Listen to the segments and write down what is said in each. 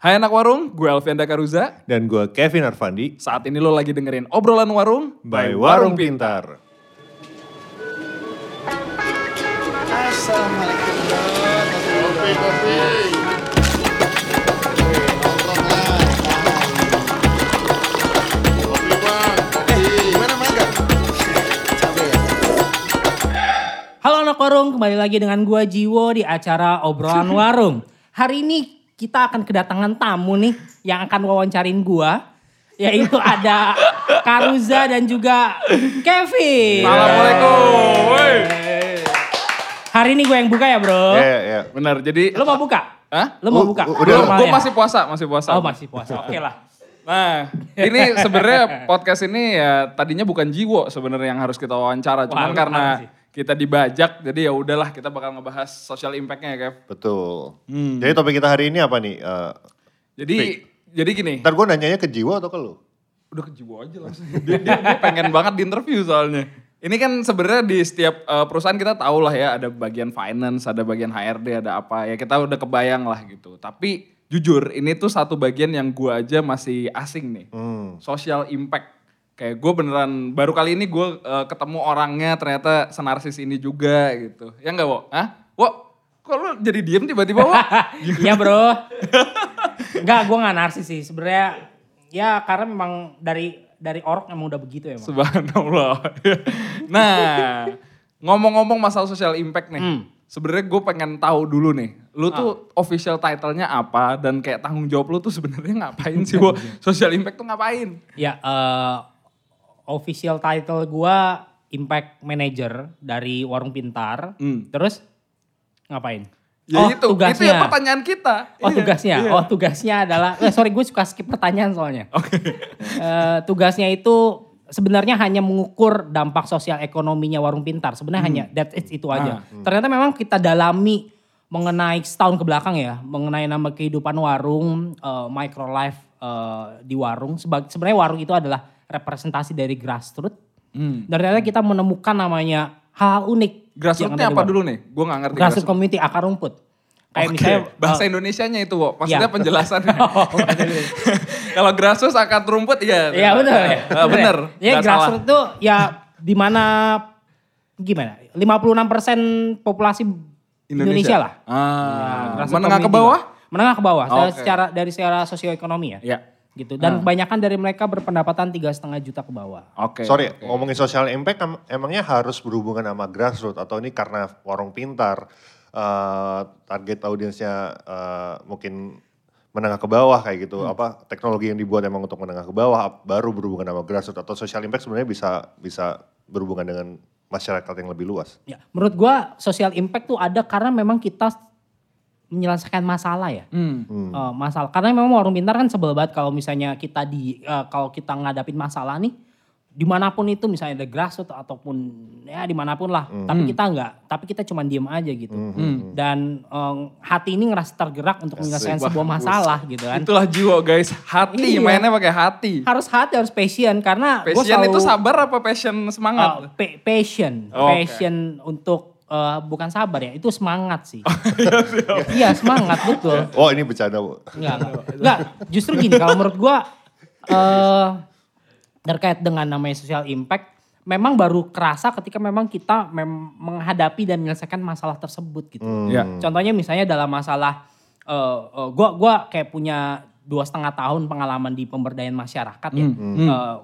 Hai anak warung, gue Alfian Dakaruza. Dan gue Kevin Arfandi. Saat ini lo lagi dengerin obrolan warung By Warung Pintar. Assalamualaikum Kopi, kopi. Halo anak warung, kembali lagi dengan gua Jiwo di acara obrolan warung. Hari ini kita akan kedatangan tamu nih yang akan wawancarin gua. Yaitu ada Karuza dan juga Kevin. Assalamualaikum. Woi. Hari ini gue yang buka ya bro. Iya, iya. Benar, jadi... Lo mau buka? Hah? Lo mau buka? u- udah? Gue masih puasa, masih puasa. Oh masih puasa, oke lah. Nah, ini sebenarnya podcast ini ya tadinya bukan Jiwo sebenarnya yang harus kita wawancara, Wah, cuman lu karena. Kita dibajak, jadi ya udahlah kita bakal ngebahas social impact-nya ya, Kev. Betul. Hmm. Jadi topik kita hari ini apa nih? Eh, Jadi, jadi gini, ntar gue nanyanya ke Jiwa atau ke lu? udah ke Jiwo aja langsung. Dia, dia, dia pengen banget di interview soalnya. Ini kan sebenarnya di setiap eh, perusahaan kita tahu lah ya, ada bagian finance, ada bagian HRD, ada apa ya kita udah kebayang lah gitu. Tapi jujur, ini tuh satu bagian yang gua aja masih asing nih. Hmm. social impact. Kayak gue beneran baru kali ini gue eh, ketemu orangnya ternyata senarsis ini juga gitu. Ya enggak, Wo? Hah? Wo, kok lu jadi diem tiba-tiba, Wo? Iya bro. Enggak, gue gak narsis sih. Sebenarnya ya karena memang dari dari orok emang udah begitu ya. Subhanallah. nah, ngomong-ngomong masalah social impact nih. Hmm. Sebenarnya gue pengen tahu dulu nih, lu tuh official title-nya apa dan kayak tanggung jawab lu tuh sebenarnya ngapain sih, Wo? Social impact tuh ngapain? Ya, eh, official title gua Impact Manager dari Warung Pintar. Hmm. Terus ngapain? Ya oh, itu, itu ya pertanyaan kita. Oh Iya, tugasnya, iya. oh tugasnya adalah, eh, sorry gue suka skip pertanyaan soalnya. Oke. Eh, tugasnya itu sebenarnya hanya mengukur dampak sosial ekonominya Warung Pintar. Sebenarnya hanya that it, itu aja. Ternyata memang kita dalami mengenai setahun ke belakang ya, mengenai nama kehidupan warung, eh, micro life eh, di warung. Sebenarnya warung itu adalah representasi dari grassroots. Hmm. Dan ternyata kita menemukan namanya hal unik. Grassroots-nya apa dulu nih? Gue gak ngerti. Grassroots community akar rumput. Kayak Oke, misalnya bahasa eh, Indonesianya itu, Wo. Maksudnya Iya. penjelasannya. Oh, Indonesia. Kalau grassroots akar rumput, iya. Iya benar ya. Eh, bener. Ya nggak grassroots itu ya di mana gimana? 56% populasi Indonesia, lah. Ah, Grassroots menengah ke bawah? Menengah ke bawah. Oke. Secara dari secara sosioekonomi ya. Iya. Gitu. Dan kebanyakan dari mereka berpendapatan tiga setengah juta ke bawah. Oke. Sorry, oke. ngomongin social impact em- emangnya harus berhubungan sama grassroots atau ini karena warung pintar eh, target audiensnya eh, mungkin menengah ke bawah kayak gitu. Hmm. Apa teknologi yang dibuat emang untuk menengah ke bawah baru berhubungan sama grassroots atau social impact sebenarnya bisa bisa berhubungan dengan masyarakat yang lebih luas. Ya, menurut gua social impact tuh ada karena memang kita menyelesaikan masalah ya. Hmm. Eh, masalah. Karena memang warung pintar kan sebel banget kalau misalnya kita di eh, kalau kita ngadapin masalah nih di mana pun itu misalnya ada grassroots ataupun ya di mana pun lah. Tapi kita enggak tapi kita cuma diem aja gitu. Dan eh, hati ini ngerasa tergerak untuk menyelesaikan sebuah masalah gitu kan. Itulah jiwa guys. Hati, Iya. mainnya pakai hati. harus hati harus passion. Karena gua Passion selalu, itu sabar apa passion semangat? pa- passion. Oh, passion untuk eh, bukan sabar ya itu semangat sih iya semangat betul Oh ini bercanda bu. Enggak, enggak. Enggak, justru gini kalau menurut gua eh terkait dengan namanya social impact memang baru kerasa ketika memang kita mem- menghadapi dan menyelesaikan masalah tersebut gitu. Ya. Contohnya misalnya dalam masalah eh eh, gua gua kayak punya dua setengah tahun pengalaman di pemberdayaan masyarakat ya. Eh,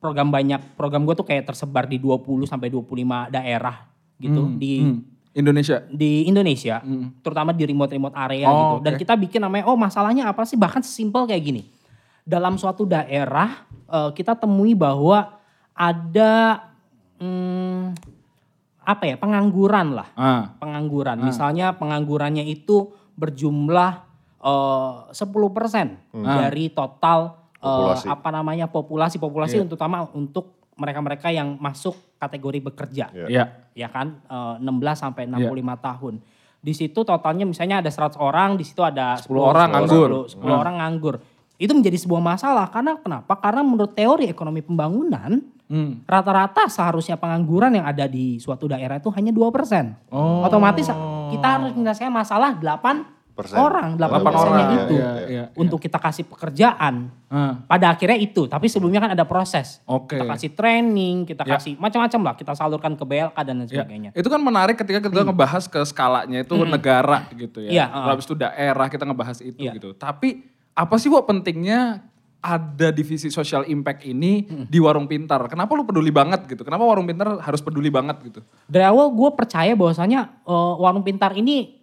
program banyak program gua tuh kayak tersebar di 20 sampai 25 daerah gitu di Hmm. Indonesia. di Indonesia, terutama di remote-remote area Oh, gitu. Dan kita bikin namanya, oh masalahnya apa sih? Bahkan sesimpel kayak gini. Dalam suatu daerah, eh, kita temui bahwa ada, hmm, apa ya, pengangguran lah. Ah. Pengangguran. Misalnya penganggurannya itu berjumlah eh, 10% dari total Populasi. apa namanya populasi-populasi terutama untuk mereka-mereka yang masuk kategori bekerja Iya. Iya. ya kan eh, 16 sampai 65 tahun. Di situ totalnya misalnya ada 100 orang, di situ ada 10 orang nganggur. 10, 10 orang nganggur. Itu menjadi sebuah masalah karena kenapa? Karena menurut teori ekonomi pembangunan Hmm. rata-rata seharusnya pengangguran yang ada di suatu daerah itu hanya 2%. Oh. Otomatis kita harus menyelesaikan masalah 80 Persen. orang, 8 Delapan persennya orang, itu iya, iya, untuk kita kasih pekerjaan. Ah, Pada akhirnya itu, tapi sebelumnya kan ada proses. Oke. Kita kasih training, kita Ya. kasih macam-macam lah, kita salurkan ke BLK dan lain Ya, sebagainya. itu kan menarik ketika kita ngebahas ke skalanya itu negara gitu ya. Hmm. Lalu uh. Habis itu daerah kita ngebahas itu Iya. gitu. Tapi apa sih Wak pentingnya ada divisi social impact ini Hmm. di warung pintar? Kenapa lu peduli banget gitu? Kenapa warung pintar harus peduli banget gitu? Dari awal gue percaya bahwasanya eh, warung pintar ini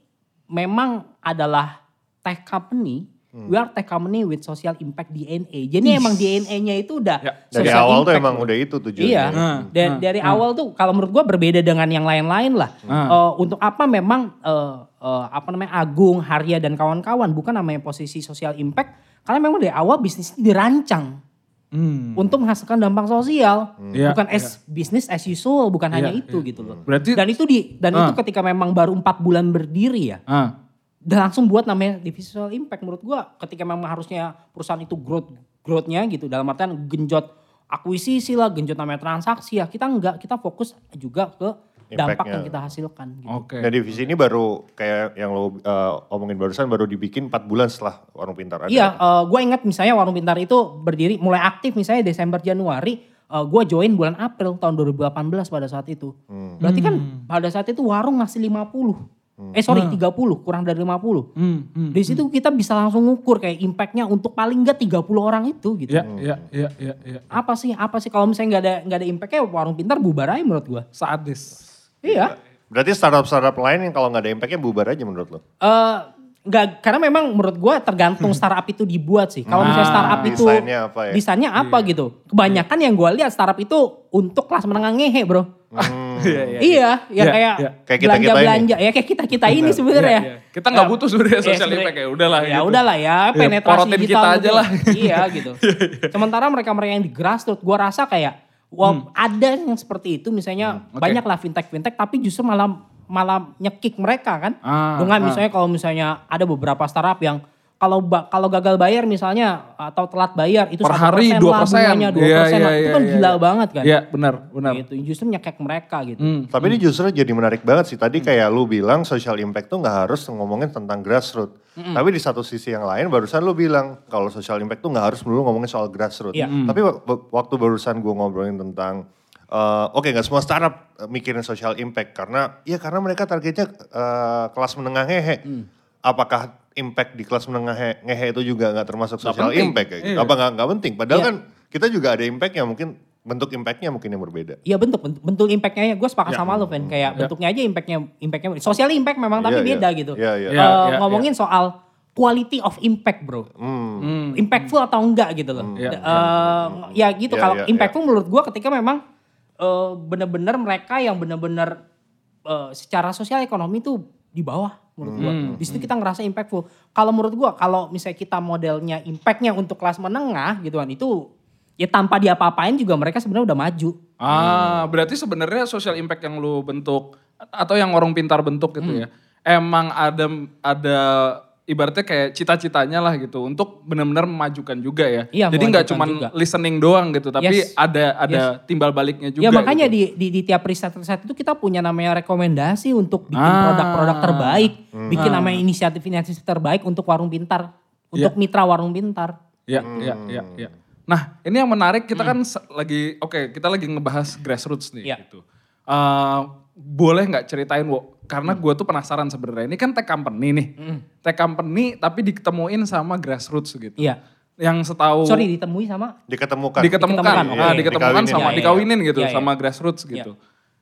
memang adalah tech company. Hmm. We are tech company with social impact DNA. Jadi emang DNA-nya itu udah Ya, Dari social awal tuh impact, emang bro. udah itu tujuannya. Iya, Hmm, dan dari awal tuh kalau menurut gua berbeda dengan yang lain-lain lah. Hmm. Eh, untuk apa memang eh, eh, apa namanya Agung, Harya dan kawan-kawan bukan namanya posisi social impact karena memang dari awal bisnis ini dirancang Hmm. untuk menghasilkan dampak sosial, Iya, bukan as business as usual, bukan hanya Iya, itu gitu loh. Berarti Dan itu di dan Ah. itu ketika memang baru empat bulan berdiri ya, ah, dan langsung buat namanya divisi social impact menurut gua ketika memang harusnya perusahaan itu growth growthnya gitu dalam artian genjot akuisisi lah genjot namanya transaksi ya kita enggak kita fokus juga ke dampak Impact-nya. yang kita hasilkan gitu. oke. Nah divisi ini baru kayak yang lo uh, omongin barusan baru dibikin 4 bulan setelah Warung Pintar ada. Iya, gue ingat misalnya Warung Pintar itu berdiri mulai aktif misalnya Desember Januari, gue join bulan April tahun 2018 pada saat itu. Berarti kan pada saat itu warung masih 50. Eh sorry 30, kurang dari 50. Hmm, hmm. Di situ kita bisa langsung ngukur kayak impactnya untuk paling enggak 30 orang itu gitu. Ya, ya, ya, ya, ya. Apa sih, apa sih kalau misalnya nggak ada nggak ada impactnya warung pintar bubar aja menurut gue. Sadis. Iya. Berarti startup-startup lain yang kalau nggak ada impactnya bubar aja menurut lo? Eh nggak karena memang menurut gue tergantung startup itu dibuat sih. Kalau misalnya Ah, startup itu desainnya apa ya? desainnya apa gitu. Kebanyakan yang gue lihat startup itu untuk kelas menengah ngehe bro. Iya, iya. Iya, ya Iya, kayak iya. Kayak kita-kita belanja ini. belanja ya kayak kita kita ini sebenarnya. Iya, iya. Kita nggak butuh sebenarnya Iya, social sebenarnya- impact ya, udahlah Ya gitu. udahlah ya, Ya, penetrasi digital kita aja lah. iya gitu. Sementara mereka-mereka yang di grassroots, gua rasa kayak wah ada yang seperti itu misalnya Hmm, oke. banyak lah fintech-fintech tapi justru malah malah nyekik mereka kan. Ah, Dengan ah. misalnya kalau misalnya ada beberapa startup yang kalau kalau gagal bayar misalnya atau telat bayar itu Per 1% hari lah 2%. bunganya 2% Iya, lah. iya, itu iya, kan gila iya. banget kan. Iya, benar, benar. Gitu, justru nyekek mereka gitu. Hmm. Tapi ini justru jadi menarik banget sih. Tadi kayak lu bilang social impact tuh nggak harus ngomongin tentang grassroots. Tapi di satu sisi yang lain barusan lu bilang kalau social impact tuh nggak harus dulu ngomongin soal grassroots. Iya. Tapi wak- wak- waktu barusan gue ngobrolin tentang eh, oke nggak semua startup eh, mikirin social impact karena ya karena mereka targetnya eh, kelas menengah ngehe. Apakah impact di kelas menengah he- ngehe itu juga nggak termasuk social penting. impact kayak gitu? Iya. Apa nggak nggak penting? Padahal Iya. kan kita juga ada impactnya mungkin bentuk impactnya mungkin yang berbeda. Iya bentuk bentuk, bentuk impactnya gue sepakat Ya. sama lo Fen kayak bentuknya aja impactnya impactnya social impact memang tapi Iya, iya. beda gitu. Iya, iya. Eh, Iya, iya, ngomongin soal quality of impact bro, Hmm. Hmm. impactful atau enggak gitu loh. Iya, Eh, ya gitu Iya, kalau iya, impactful menurut gue ketika memang eh, bener-bener mereka yang bener-bener eh, secara sosial ekonomi tuh di bawah menurut gue. Hmm. Di situ kita ngerasa impactful. Kalau menurut gue kalau misalnya kita modelnya impactnya untuk kelas menengah gitu kan itu ya tanpa diapa-apain juga mereka sebenarnya udah maju. Ah, berarti sebenarnya social impact yang lu bentuk atau yang orang pintar bentuk gitu ya. Emang ada ada ibaratnya kayak cita-citanya lah gitu untuk benar-benar memajukan juga ya. Iya, Jadi nggak juga. listening doang gitu, tapi Yes. ada ada timbal baliknya juga. Ya makanya gitu. di, di, di tiap riset-riset itu kita punya namanya rekomendasi untuk bikin Ah. produk-produk terbaik, bikin Ah. namanya inisiatif-inisiatif terbaik untuk warung pintar, untuk mitra warung pintar. Ya, ya, ya, ya. Nah, ini yang menarik kita kan se- lagi oke, kita lagi ngebahas grassroots nih Iya. gitu. Eh, boleh nggak ceritain, Wo? Karena gue tuh penasaran sebenarnya. Ini kan tech company nih. Tech company tapi ditemuin sama grassroots gitu. Iya. Yang setahu Sorry ditemui sama Diketemukan. diketemukan, Diketemukan, ah, oke. diketemukan Dikawinin. sama Iya, iya, dikawinin iya. gitu Iya, iya. sama grassroots gitu.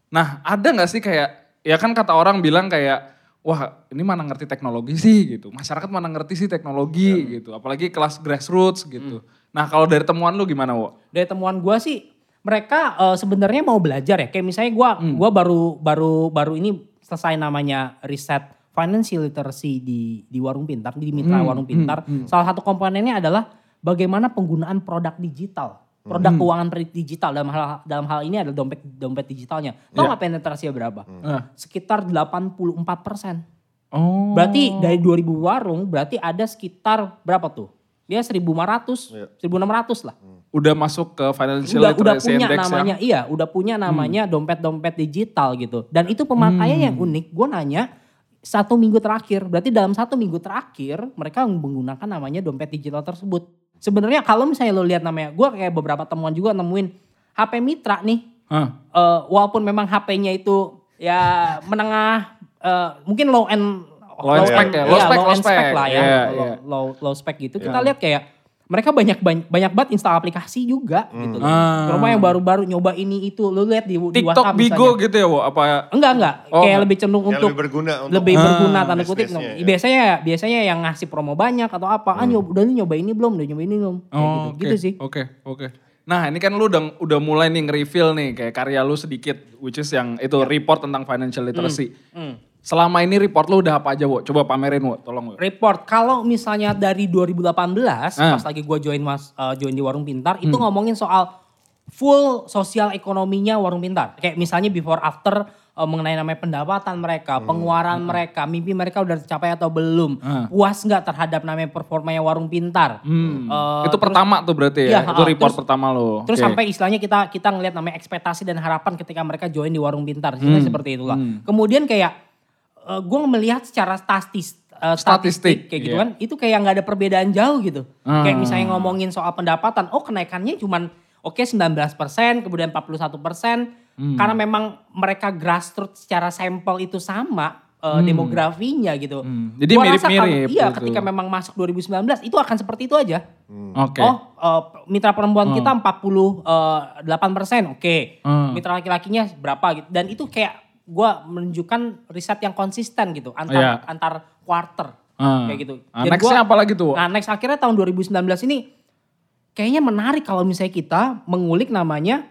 Nah, ada nggak sih kayak ya kan kata orang bilang kayak wah ini mana ngerti teknologi sih gitu. Masyarakat mana ngerti sih teknologi Iya. gitu. Apalagi kelas grassroots gitu. Nah, kalau dari temuan lu gimana, Wo? dari temuan gua sih mereka eh, sebenarnya mau belajar ya. Kayak misalnya gua Hmm. gua baru baru baru ini selesai namanya riset financial literacy di di warung pintar di mitra Hmm, warung pintar. Salah satu komponennya adalah bagaimana penggunaan produk digital. Produk Hmm. keuangan digital dalam hal dalam hal ini adalah dompet dompet digitalnya. Tahu Iya. nggak penetrasinya berapa? Eh. Sekitar 84 persen. Oh. Berarti dari 2000 warung berarti ada sekitar berapa tuh? Ya 1500, Iya. 1600 lah. Udah masuk ke financial Udah, udah punya index namanya, ya. iya udah punya namanya dompet-dompet digital gitu. Dan itu pemakaiannya yang unik. Gue nanya, satu minggu terakhir. Berarti dalam satu minggu terakhir mereka menggunakan namanya dompet digital tersebut. Sebenarnya kalau misalnya lo lihat namanya, gue kayak beberapa temuan juga nemuin HP Mitra nih. Hah. eh, walaupun memang HP-nya itu ya menengah, eh, mungkin low end, Low end spec ya, low iya, spec, low end spec spec. lah ya, Iya, low, iya. low, low spec gitu. Kita lihat kayak mereka banyak banyak, banyak banget install aplikasi juga gitu. loh. Ah. Terutama yang baru-baru nyoba ini itu, lo lihat di, di TikTok WhatsApp Bigo misalnya. gitu ya, Wo? Apa Enggak enggak, Oh, kayak enggak. lebih cenderung Yang untuk lebih berguna untuk lebih Ah, berguna tanda kutip. ya. Biasanya biasanya yang ngasih promo banyak atau apa, ah nyoba, udah nih nyoba ini belum, udah nyoba ini belum, kayak Oh, gitu, oke, gitu sih. Oke, oke. Nah ini kan lu udah, udah mulai nih nge-reveal nih kayak karya lu sedikit, which is yang itu Ya. report tentang financial literacy. Hmm. Selama ini report lu udah apa aja, Wo? Coba pamerin, Wo. Tolong, Wo. Report kalau misalnya dari 2018 Ah. pas lagi gue join mas eh, join di warung pintar itu ngomongin soal full sosial ekonominya warung pintar. Kayak misalnya before after eh, mengenai namanya pendapatan mereka, pengeluaran mereka, mimpi mereka udah tercapai atau belum, Ah. puas nggak terhadap namanya performanya warung pintar. Hmm. Eh, itu pertama tuh berarti Iya, ya? itu ah, report terus- pertama lo. Terus Oke. sampai istilahnya kita kita ngelihat namanya ekspektasi dan harapan ketika mereka join di warung pintar, Istilahnya seperti itulah. Kemudian kayak gue melihat secara statis eh, Statistik, statistik kayak gitu iya. kan, itu kayak nggak ada perbedaan jauh gitu. Ah. Kayak misalnya ngomongin soal pendapatan, oh kenaikannya cuman oke 19 kemudian 41 Hmm. karena memang mereka grassroots secara sampel itu sama. eh, demografinya gitu. Hmm. Jadi mirip-mirip Iya, gitu. ketika memang masuk 2019 itu akan seperti itu aja. Oke. Oh, eh, mitra perempuan kita 48 persen, oke. Hmm. Mitra laki-lakinya berapa gitu. Dan itu kayak gue menunjukkan riset yang konsisten gitu antar Iya. antar quarter Hmm. kayak gitu. Nah, Dan nextnya apa lagi tuh? Nah, next akhirnya tahun 2019 ini kayaknya menarik kalau misalnya kita mengulik namanya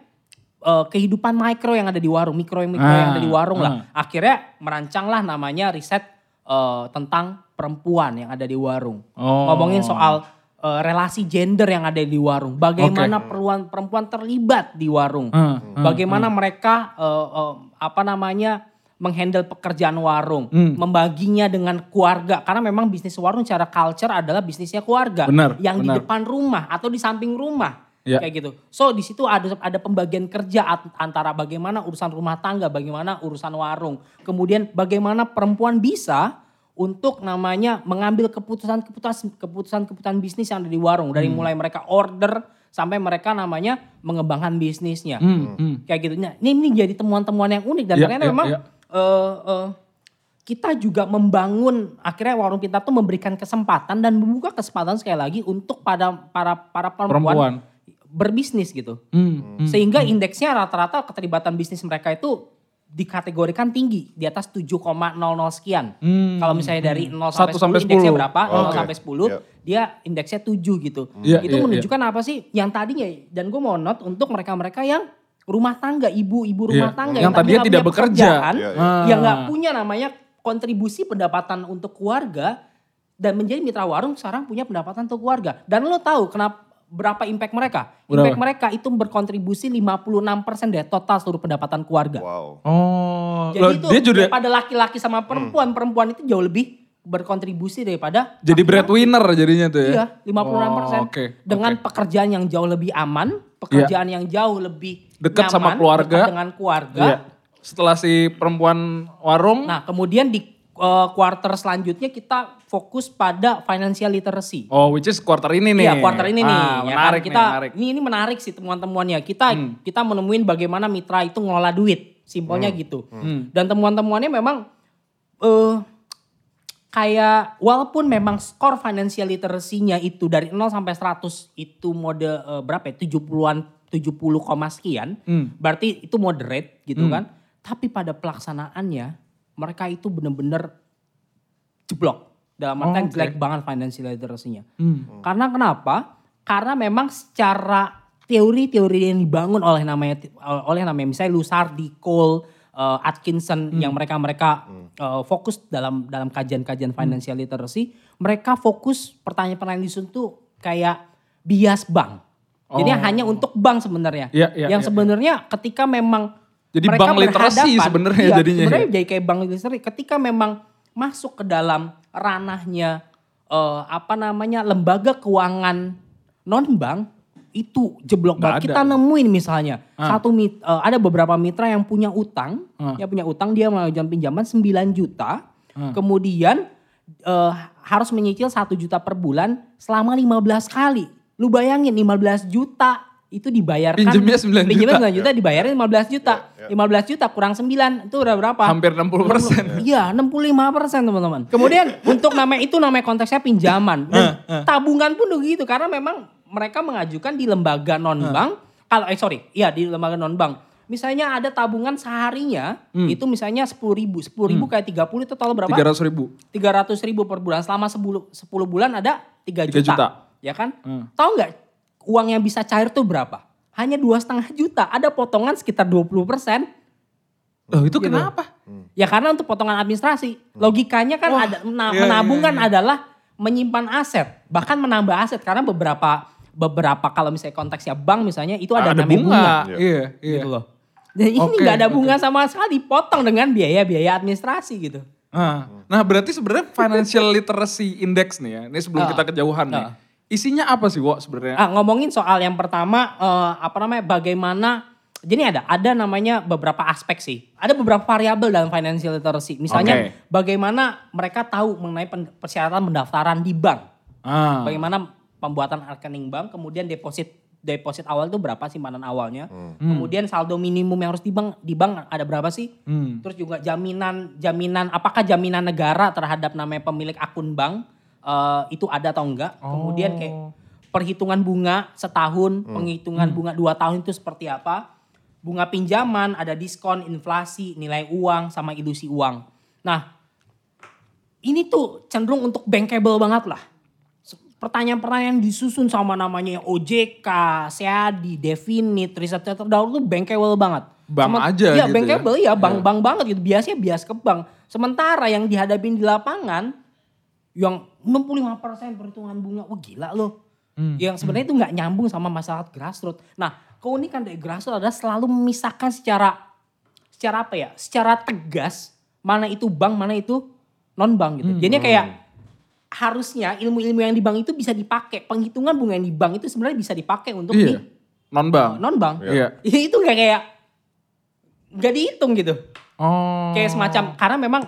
eh, kehidupan mikro yang ada di warung, mikro yang mikro yang Ah, ada di warung ah. lah. Akhirnya merancanglah namanya riset eh, tentang perempuan yang ada di warung. Oh. Ngomongin soal eh, relasi gender yang ada di warung, bagaimana perempuan perempuan terlibat di warung, Hmm, bagaimana mereka eh, eh, apa namanya menghandle pekerjaan warung, Hmm. membaginya dengan keluarga. Karena memang bisnis warung secara culture adalah bisnisnya keluarga. Benar, yang di benar. depan rumah atau di samping rumah. Ya. kayak gitu. So di situ ada ada pembagian kerja antara bagaimana urusan rumah tangga, bagaimana urusan warung, kemudian bagaimana perempuan bisa untuk namanya mengambil keputusan-keputusan keputusan-keputusan bisnis yang ada di warung dari Hmm. mulai mereka order sampai mereka namanya mengembangkan bisnisnya. Hmm, hmm. Kayak gitu. Nah, ini, ini jadi temuan-temuan yang unik dan Ya, ternyata ya, memang ya. eh, eh, kita juga membangun akhirnya warung pintar tuh memberikan kesempatan dan membuka kesempatan sekali lagi untuk pada para para perempuan, Perempuan. berbisnis gitu. Hmm, hmm. Sehingga indeksnya rata-rata keterlibatan bisnis mereka itu dikategorikan tinggi di atas 7,00 sekian. Hmm, Kalau misalnya dari 0 Satu sampai 10 sampai indeksnya 10. berapa? 0 Oke. sampai 10 Iya. dia indeksnya 7 gitu. Iya, itu iya, menunjukkan apa sih yang tadinya dan gue mau note untuk mereka-mereka yang rumah tangga, ibu-ibu rumah Iya, tangga yang tadinya nggak tidak bekerja. Iya, iya. yang nggak Ah. punya namanya kontribusi pendapatan untuk keluarga dan menjadi mitra warung sekarang punya pendapatan untuk keluarga. Dan lo tahu kenapa berapa impact mereka? Berapa? Impact mereka itu berkontribusi 56% dari total seluruh pendapatan keluarga. Wow. Oh, Jadi loh, itu dia juga daripada laki-laki sama perempuan, perempuan itu jauh lebih berkontribusi daripada jadi breadwinner jadinya tuh ya. Iya, 56%. Oh, oke, Dengan pekerjaan yang jauh lebih aman, pekerjaan yang jauh lebih Dekat nyaman, sama keluarga. dekat dengan keluarga. Iya. Setelah si perempuan warung, Nah, kemudian di uh, quarter selanjutnya kita fokus pada financial literacy. oh which is quarter ini nih. Iya, quarter ini nih. Ah, ya kan? menarik kita nih, menarik. ini ini menarik sih temuan-temuannya. Kita Hmm. kita menemuin bagaimana mitra itu ngelola duit, simpelnya gitu. Hmm. Dan temuan-temuannya memang eh kayak walaupun memang skor financial literacy-nya itu dari 0 sampai 100 itu mode eh, berapa ya? 70-an 70, koma sekian. Hmm. Berarti itu moderate gitu Hmm. kan. Tapi pada pelaksanaannya mereka itu bener-bener jeblok. Dalam Oh, artian oke. jelek banget financial literacy-nya. Hmm. Karena kenapa? Karena memang secara teori-teori yang dibangun oleh namanya oleh namanya misalnya Lusardi, Cole, uh, Atkinson Hmm. yang mereka-mereka uh, fokus dalam dalam kajian-kajian Hmm. financial literacy, mereka fokus pertanyaan-pertanyaan di situ tuh kayak bias bank. Jadi Oh. hanya untuk bank sebenarnya. Iya, iya, yang iya, sebenarnya ketika memang Jadi mereka bank literasi sebenarnya iya, jadinya ya. Sebenarnya jadi kayak bank literasi ketika memang masuk ke dalam ranahnya eh, apa namanya lembaga keuangan non bank itu jeblok banget. Kita nemuin misalnya Ah. satu mit- eh, ada beberapa mitra yang punya utang, Ah. yang punya utang dia mengajukan pinjaman 9 juta, Kemudian eh, harus menyicil 1 juta per bulan selama 15 kali. Lu bayangin 15 juta itu dibayarkan. Pinjemnya 9 Pinjemnya juta. 9 juta dibayarin 15 juta. 15 juta kurang 9 itu udah berapa? Hampir 60%. Iya 65 persen teman-teman. Kemudian untuk nama itu namanya konteksnya pinjaman. Dan tabungan pun begitu karena memang mereka mengajukan di lembaga non bank. Kalau eh sorry, iya di lembaga non bank. Misalnya ada tabungan seharinya itu misalnya 10 ribu. 10 ribu kayak 30 itu total berapa? 300 ribu. 300 ribu per bulan. Selama 10, 10 bulan ada 3 Tiga juta. juta. Ya kan? Tahu nggak uang yang bisa cair tuh berapa? Hanya dua setengah juta. Ada potongan sekitar 20 persen. Loh itu Gitu. kenapa? Ya karena untuk potongan administrasi. Logikanya kan Wah, ada mena- iya, menabung iya, kan adalah menyimpan aset, bahkan menambah aset karena beberapa beberapa kalau misalnya konteksnya bank misalnya itu ada, Ada namanya bunga, bunga. Iya, iya. gitu loh. Dan ini nggak ada bunga sama sekali, potong dengan biaya-biaya administrasi gitu. Ah. Nah berarti sebenarnya financial literacy index nih ya. Ini sebelum Ah. kita kejauhan nih. Isinya apa sih Wo sebenarnya? Ah, ngomongin soal yang pertama eh, apa namanya bagaimana jadi ada ada namanya beberapa aspek sih. Ada beberapa variabel dalam financial literacy. Misalnya Oke. bagaimana mereka tahu mengenai persyaratan pendaftaran di bank. Ah. Bagaimana pembuatan rekening bank, kemudian deposit deposit awal itu berapa simpanan awalnya. Kemudian saldo minimum yang harus di bank di bank ada berapa sih? Hmm. Terus juga jaminan jaminan apakah jaminan negara terhadap namanya pemilik akun bank eh, itu ada atau enggak? Kemudian kayak perhitungan bunga setahun, penghitungan bunga dua tahun itu seperti apa? Bunga pinjaman, ada diskon, inflasi, nilai uang sama ilusi uang. Nah, ini tuh cenderung untuk bankable banget lah. Pertanyaan-pertanyaan yang disusun sama namanya OJK, SEADI, Definit, riset terdahulu tuh bankable banget. Bank Semen- aja Iya gitu bankable ya. ya, bank-bank banget gitu. Biasanya bias ke bank. Sementara yang dihadapin di lapangan yang 65% perhitungan bunga, wah gila loh. Hmm. Yang sebenarnya itu nggak nyambung sama masyarakat grassroots. Nah keunikan dari grassroots adalah selalu memisahkan secara secara apa ya? Secara tegas mana itu bank, mana itu non bank gitu. Jadi kayak harusnya ilmu-ilmu yang di bank itu bisa dipakai. Penghitungan bunga yang di bank itu sebenarnya bisa dipakai untuk Iya. di Non bank. non bank. Iya. itu nggak kayak nggak dihitung gitu. Oh. Kayak semacam karena memang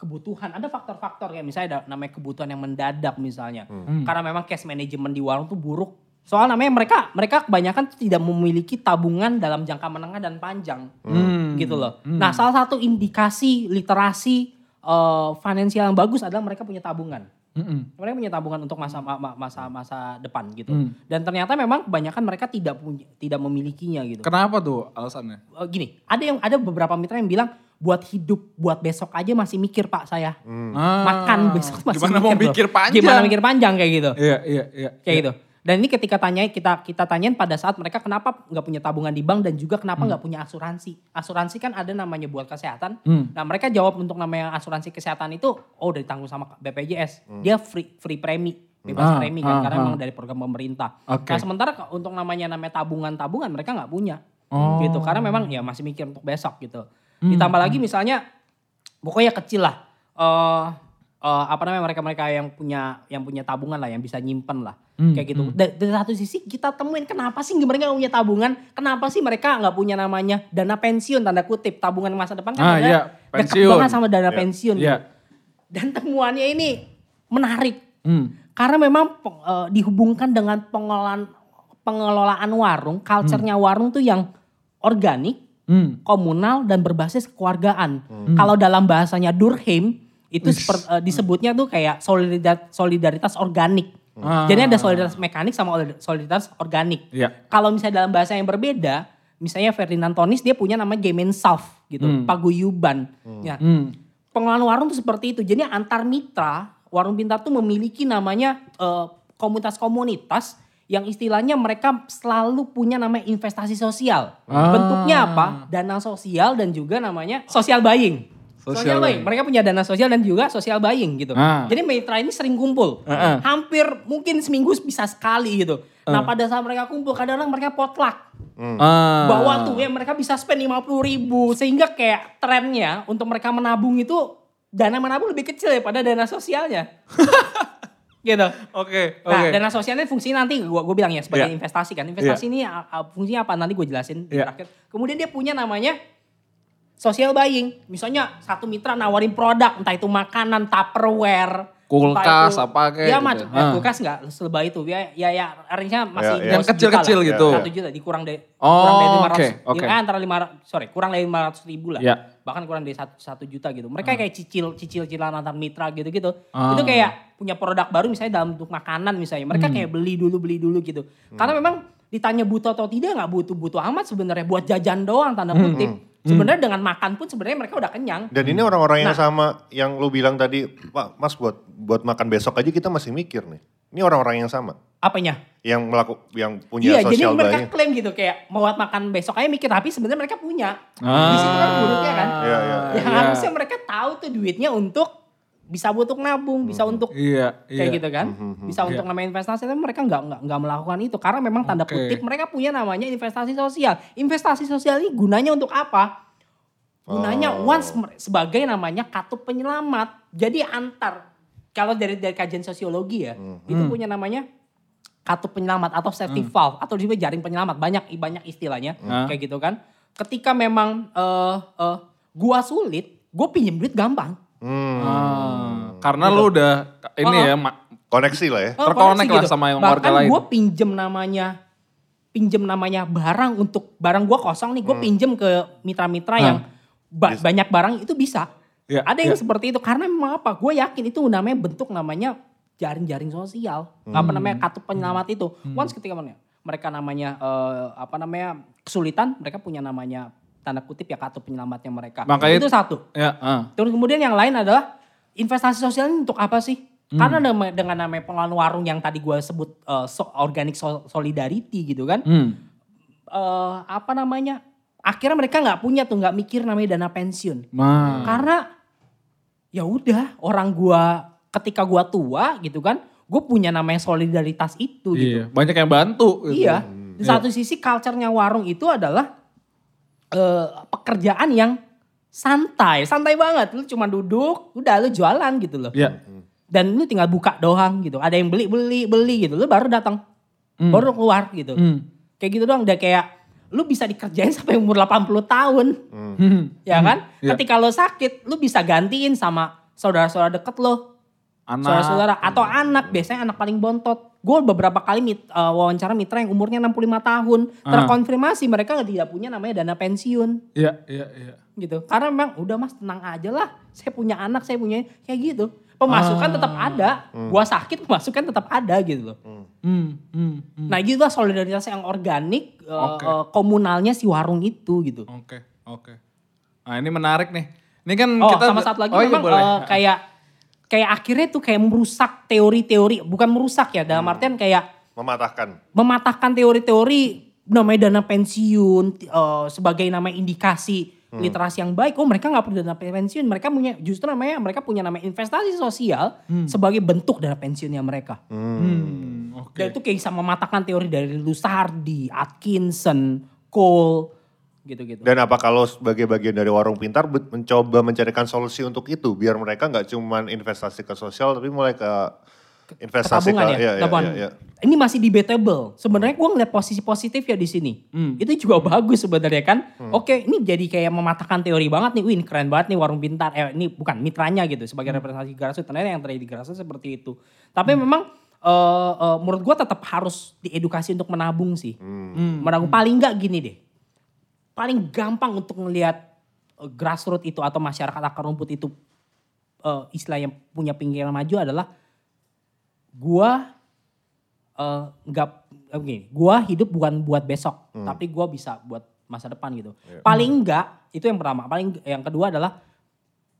kebutuhan ada faktor-faktor kayak misalnya ada namanya kebutuhan yang mendadak misalnya. Karena memang cash management di warung tuh buruk. Soal namanya mereka mereka kebanyakan tidak memiliki tabungan dalam jangka menengah dan panjang. Hmm. Gitu loh. Nah, salah satu indikasi literasi eh, finansial yang bagus adalah mereka punya tabungan. Mm-mm. Mereka punya tabungan untuk masa ma- ma- masa masa depan gitu. Hmm. Dan ternyata memang kebanyakan mereka tidak punya tidak memilikinya gitu. Kenapa tuh alasannya? Eh, gini, ada yang ada beberapa mitra yang bilang buat hidup, buat besok aja masih mikir Pak saya. Ah. Makan besok masih Gimana mau loh. mikir panjang? Gimana mikir panjang kayak gitu. Iya, iya, iya. Kayak gitu. Dan ini ketika tanya kita kita tanyain pada saat mereka kenapa nggak punya tabungan di bank dan juga kenapa nggak punya asuransi. Asuransi kan ada namanya buat kesehatan. Hmm. Nah mereka jawab untuk namanya asuransi kesehatan itu oh udah ditanggung sama BPJS. Dia free free premi, Ah, bebas premi ah, kan karena ah. memang dari program pemerintah. Oke. Nah sementara untuk namanya namanya tabungan-tabungan mereka nggak punya. Oh. Gitu karena memang ya masih mikir untuk besok gitu. Hmm, Ditambah lagi misalnya pokoknya kecil lah. Eh eh, apa namanya mereka-mereka yang punya yang punya tabungan lah yang bisa nyimpen lah Hmm, kayak gitu. Da- Dari, satu sisi kita temuin kenapa sih mereka nggak punya tabungan? Kenapa sih mereka nggak punya namanya dana pensiun tanda kutip tabungan masa depan kan Ah, ada iya, dekat pensiun. banget sama dana pensiun. Iya. gitu. Dan temuannya ini menarik Hmm. karena memang eh, dihubungkan dengan pengelolaan pengelolaan warung, culture-nya warung tuh yang organik, Hmm. komunal dan berbasis kekeluargaan. Kalau dalam bahasanya Durkheim itu seper- eh, disebutnya tuh kayak solidaritas solidaritas organik. Ah. Jadi ada solidaritas mekanik sama solidaritas organik. Iya. Kalau misalnya dalam bahasa yang berbeda, misalnya Ferdinand Tonis dia punya nama Gemeinschaft gitu, paguyuban. Ya. Hmm. Pengelolaan warung tuh seperti itu. Jadi antar mitra, warung pintar tuh memiliki namanya eh, komunitas-komunitas yang istilahnya mereka selalu punya namanya investasi sosial. Ah. Bentuknya apa? Dana sosial dan juga namanya social buying. Social Social, buying. buying. Mereka punya dana sosial dan juga social buying gitu. Ah. Jadi mitra ini sering kumpul. Ah, ah. Hampir mungkin seminggu bisa sekali gitu. Nah pada saat mereka kumpul kadang-kadang mereka potluck. Ah. Bawa tuh ya mereka bisa spend 50 ribu. Sehingga kayak trennya untuk mereka menabung itu dana menabung lebih kecil daripada dana sosialnya. gitu. Oke, oke. Nah, dana sosialnya fungsinya nanti gua gue bilang ya sebagai Iya. investasi kan. Investasi ini a- a- fungsinya apa nanti gue jelasin di Iya. terakhir. Kemudian dia punya namanya social buying. Misalnya satu mitra nawarin produk, entah itu makanan, tupperware, Kulkas, itu- apa kayak Ya gitu. macam, ya, Ah. kulkas nggak selebay itu. Ya ya, ya range-nya masih Ya, ya. dua Yang kecil-kecil gitu. Satu juta dikurang dari Oh, kurang dari 500. oke, oke. eh, antara 500, sorry, kurang dari 500 ribu lah. Ya. Bahkan kurang dari satu, satu juta gitu. Mereka kayak cicil cicil cilan antar mitra gitu-gitu. Ah. Itu kayak punya produk baru misalnya dalam bentuk makanan misalnya. Mereka Hmm. kayak beli dulu beli dulu gitu. Karena memang ditanya butuh atau tidak nggak butuh-butuh amat sebenarnya buat jajan doang tanda Hmm. kutip. Sebenarnya dengan makan pun sebenarnya mereka udah kenyang. Dan ini orang-orang yang Nah. sama yang lu bilang tadi, Pak Mas buat buat makan besok aja kita masih mikir nih. Ini orang-orang yang sama Apanya? yang melaku yang punya Iya, jadi social mereka buying. klaim gitu kayak mau buat makan besok aja mikir tapi sebenarnya mereka punya. Ah. Di situ kan buruknya kan. Iya, iya. Ya harusnya mereka tahu tuh duitnya untuk bisa untuk nabung, bisa untuk Iya, kayak iya. gitu kan. Bisa untuk namanya investasi tapi mereka nggak nggak nggak melakukan itu karena memang tanda Oke. kutip mereka punya namanya investasi sosial. Investasi sosial ini gunanya untuk apa? Gunanya Oh. once sebagai namanya katup penyelamat. Jadi antar kalau dari dari kajian sosiologi ya, itu punya namanya katup penyelamat atau safety valve atau juga jaring penyelamat. Banyak banyak istilahnya Hmm. kayak gitu kan. Ketika memang eh eh, gua sulit, gue pinjem duit gampang. Hmm. Ah, karena lu udah ini Oh, ya ma- Koneksi lah ya. Oh, Terkonek koneksi lah sama yang warga Bahkan lain. gue pinjem namanya pinjem namanya barang untuk barang gue kosong nih gue Hmm. pinjem ke mitra-mitra yang ba- banyak barang itu bisa. Iya, Ada yang iya. seperti itu karena memang apa? Gue yakin itu namanya bentuk namanya jaring-jaring sosial. Apa namanya katup penyelamat itu. Once ketika mereka namanya eh, apa namanya kesulitan, mereka punya namanya tanda kutip ya katup penyelamatnya mereka. Makanya- itu satu. ya, ah. Terus kemudian yang lain adalah investasi sosial ini untuk apa sih? Karena dengan, dengan namanya pengelolaan warung yang tadi gue sebut uh, so- organic so- solidarity gitu kan. Hmm. eh, apa namanya? Akhirnya mereka nggak punya tuh nggak mikir namanya dana pensiun. Ma. Karena ya udah orang gua ketika gua tua gitu kan, gue punya namanya solidaritas itu gitu. Iya, banyak yang bantu. gitu. Iya. Di satu sisi culture-nya warung itu adalah eh, pekerjaan yang santai, santai banget. Lu cuma duduk, udah lu jualan gitu loh. Iya. Dan lu tinggal buka doang gitu. Ada yang beli, beli, beli gitu. Lu baru datang, baru keluar gitu. Hmm. Kayak gitu doang. Udah kayak lu bisa dikerjain sampai umur 80 tahun. Hmm. Ya kan? Iya. Ketika lu sakit, lu bisa gantiin sama saudara-saudara deket lo. Anak. Saudara-saudara atau anak, biasanya anak paling bontot. Gue beberapa kali mit- eh, wawancara mitra yang umurnya 65 tahun. Ah. Terkonfirmasi mereka tidak punya namanya dana pensiun. Iya, iya, iya. Gitu. Karena memang udah mas tenang aja lah. Saya punya anak, saya punya kayak gitu. Pemasukan Ah. tetap ada. Gua sakit pemasukan tetap ada gitu loh. Hmm, hmm, hmm. Nah gitu lah solidaritas yang organik. eh, Oke. eh, komunalnya si warung itu gitu. Oke, oke. Nah ini menarik nih. Ini kan Oh kita sama satu lagi oh, iya, memang boleh. eh, kayak kayak akhirnya tuh kayak merusak teori-teori bukan merusak ya dalam artian kayak Mematahkan. mematahkan teori-teori namanya dana pensiun eh, sebagai nama indikasi literasi yang baik. Oh mereka nggak punya dana pensiun, mereka punya justru namanya mereka punya nama investasi sosial sebagai bentuk dana pensiunnya mereka. Hmm, oke. Dan itu kayak bisa mematahkan teori dari Lusardi, Atkinson, Cole, gitu-gitu. Dan apa kalau sebagai bagian dari warung pintar mencoba mencarikan solusi untuk itu biar mereka nggak cuman investasi ke sosial tapi mulai ke investasi tabungan ke ya, iya, iya, tabungan. iya. Ini masih debatable. Sebenarnya gue ngeliat posisi positif ya di sini. Hmm. Itu juga bagus sebenarnya kan. Oke, ini jadi kayak mematahkan teori banget nih. Wih, ini keren banget nih warung pintar. Eh, ini bukan mitranya gitu sebagai representasi grassroots. Ternyata yang terjadi di grassroots seperti itu. Tapi memang eh, eh, menurut gue tetap harus diedukasi untuk menabung sih. Menabung paling enggak gini deh. Paling gampang untuk ngelihat eh, grassroots itu atau masyarakat akar rumput itu eh, istilah yang punya pinggiran maju adalah gua eh, nggak eh, begini, gua hidup bukan buat besok, tapi gua bisa buat masa depan gitu. Paling enggak itu yang pertama, paling yang kedua adalah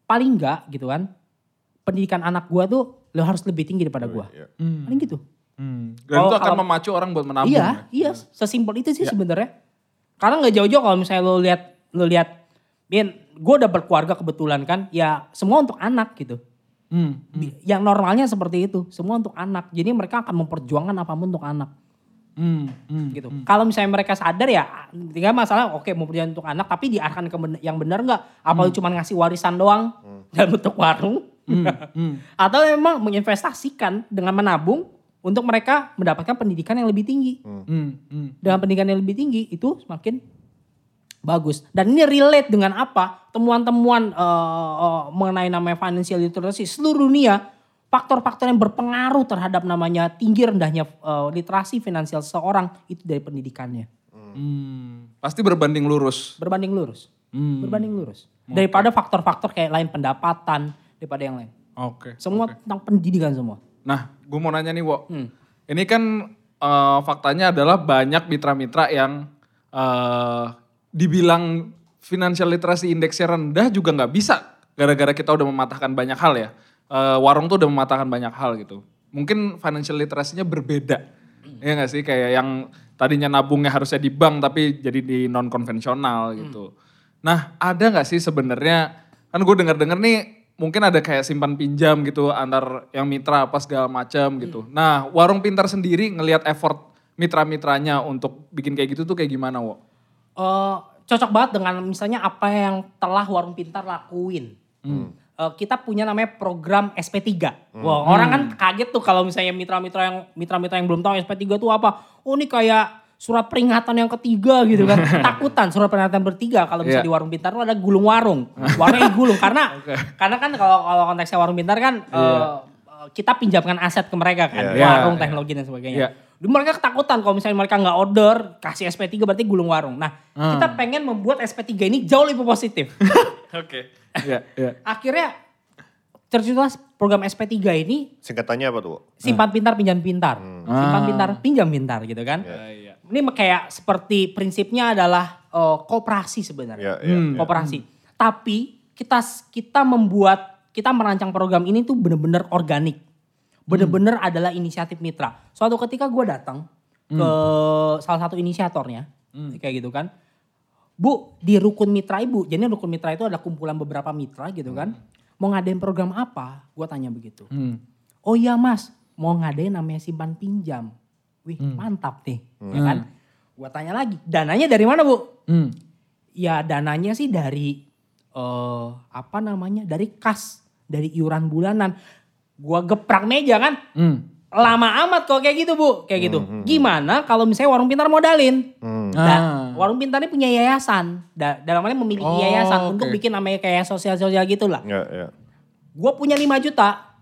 paling enggak gitu kan. Pendidikan anak gua tuh lo harus lebih tinggi daripada gua. Iya. Paling gitu. Hmm. Dan Oh, itu akan kalau- memacu orang buat menabung. Iya, iya, sesimpel itu sih sebenarnya. Karena nggak jauh-jauh kalau misalnya lo lihat lo lihat Bin, gue udah berkeluarga kebetulan kan, ya semua untuk anak gitu. Hmm. Bi- Yang normalnya seperti itu, semua untuk anak. Jadi mereka akan memperjuangkan apa pun untuk anak. Hmm. Hmm. gitu. Kalau misalnya mereka sadar ya, tinggal masalah oke mau perjalanan untuk anak tapi diarahkan ke ben- yang benar nggak? Apa lu cuma ngasih warisan doang dalam bentuk warung? Atau memang menginvestasikan dengan menabung untuk mereka mendapatkan pendidikan yang lebih tinggi. Hmm. Hmm. Dengan pendidikan yang lebih tinggi itu semakin Bagus. Dan ini relate dengan apa? Temuan-temuan eh, eh, mengenai namanya financial literacy seluruh dunia, faktor-faktor yang berpengaruh terhadap namanya tinggi rendahnya eh, literasi finansial seseorang itu dari pendidikannya. Hmm, pasti berbanding lurus. Berbanding lurus. Hmm. Berbanding lurus. Daripada faktor-faktor kayak lain pendapatan, daripada yang lain. Oke. Semua tentang pendidikan semua. Nah, gue mau nanya nih, Wo. Hmm. Ini kan eh, faktanya adalah banyak mitra-mitra yang eh, dibilang financial literacy indeksnya rendah juga nggak bisa. Gara-gara kita udah mematahkan banyak hal ya. Eh, warung tuh udah mematahkan banyak hal gitu. Mungkin financial literasinya berbeda. Iya gak sih? Kayak yang tadinya nabungnya harusnya di bank tapi jadi di non konvensional gitu. Nah, ada nggak sih sebenarnya kan gue denger-denger nih mungkin ada kayak simpan pinjam gitu antar yang mitra apa segala macam gitu. Nah, warung pintar sendiri ngelihat effort mitra-mitranya untuk bikin kayak gitu tuh kayak gimana, Wo? Eh, cocok banget dengan misalnya apa yang telah Warung Pintar lakuin. Eh, kita punya namanya program SP3. Wah, orang kan kaget tuh kalau misalnya mitra-mitra yang mitra-mitra yang belum tahu SP3 tuh apa. Oh, ini kayak surat peringatan yang ketiga gitu kan. Takutan surat peringatan bertiga kalau Iya. bisa di Warung Pintar tuh ada gulung warung. Warungnya gulung karena karena kan kalau kalau konteksnya Warung Pintar kan eh, eh, kita pinjamkan aset ke mereka kan, Iya, warung iya. teknologi dan sebagainya. Iya. Mereka ketakutan kalau misalnya mereka nggak order, kasih SP3 berarti gulung warung. Nah, Hmm. kita pengen membuat SP3 ini jauh lebih positif. Oke. Iya, iya. Akhirnya terciptalah program SP3 ini Singkatannya apa tuh? Simpan pintar pinjam pintar. Simpan Ah. pintar pinjam pintar gitu kan. Iya. Ini kayak seperti prinsipnya adalah eh, kooperasi sebenarnya. Ya, ya, Hmm. ya. Kooperasi. Tapi kita kita membuat kita merancang program ini tuh bener-bener organik. Bener-bener adalah inisiatif mitra. Suatu ketika gue datang ke salah satu inisiatornya kayak gitu kan. Bu, di rukun mitra ibu. Jadi rukun mitra itu adalah kumpulan beberapa mitra gitu kan. Mau ngadain program apa? Gue tanya begitu. Hmm. Oh iya mas, mau ngadain namanya simpan pinjam. Wih mantap nih, ya kan? Gua tanya lagi, dananya dari mana bu? Hmm. Ya dananya sih dari eh apa namanya? Dari kas, dari iuran bulanan. Gua geprak meja kan, Hmm. Lama amat kok kayak gitu bu, kayak gitu. Gimana kalau misalnya warung pintar modalin? Hmm. Nah, Ah. warung pintar ini punya yayasan, Da- dalam hal ini memiliki Oh, yayasan untuk oke. bikin namanya kayak sosial-sosial gitu lah. Ya, ya. gue punya 5 juta,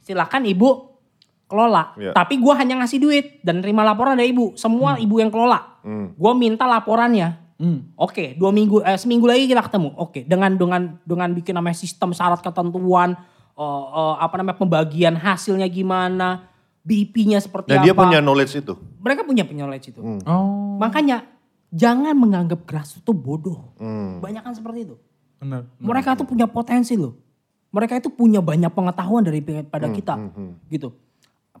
silakan ibu kelola. Iya. Tapi gue hanya ngasih duit dan terima laporan dari ibu. Semua ibu yang kelola. Hmm. Gue minta laporannya. Hmm. Oke, dua minggu, eh, seminggu lagi kita ketemu. Oke, dengan dengan dengan bikin namanya sistem syarat ketentuan, eh, eh, apa namanya pembagian hasilnya gimana, BIP-nya seperti Dan apa. dia punya knowledge itu. Mereka punya knowledge itu. Oh. Makanya jangan menganggap keras itu bodoh. Hmm. Banyak kan seperti itu. Benar. Mereka tuh punya potensi loh. Mereka itu punya banyak pengetahuan daripada kita. Gitu.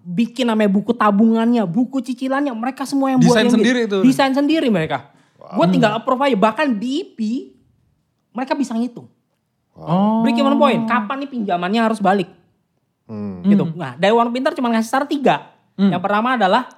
Bikin namanya buku tabungannya, buku cicilannya, mereka semua yang buat Desain yang sendiri itu. Desain sendiri mereka. Gue tinggal approve aja. Bahkan BIP, mereka bisa ngitung. Oh. Break even point, kapan nih pinjamannya harus balik. Hmm. Gitu. Nah dari warung pintar cuma ngasih syarat tiga. Yang pertama adalah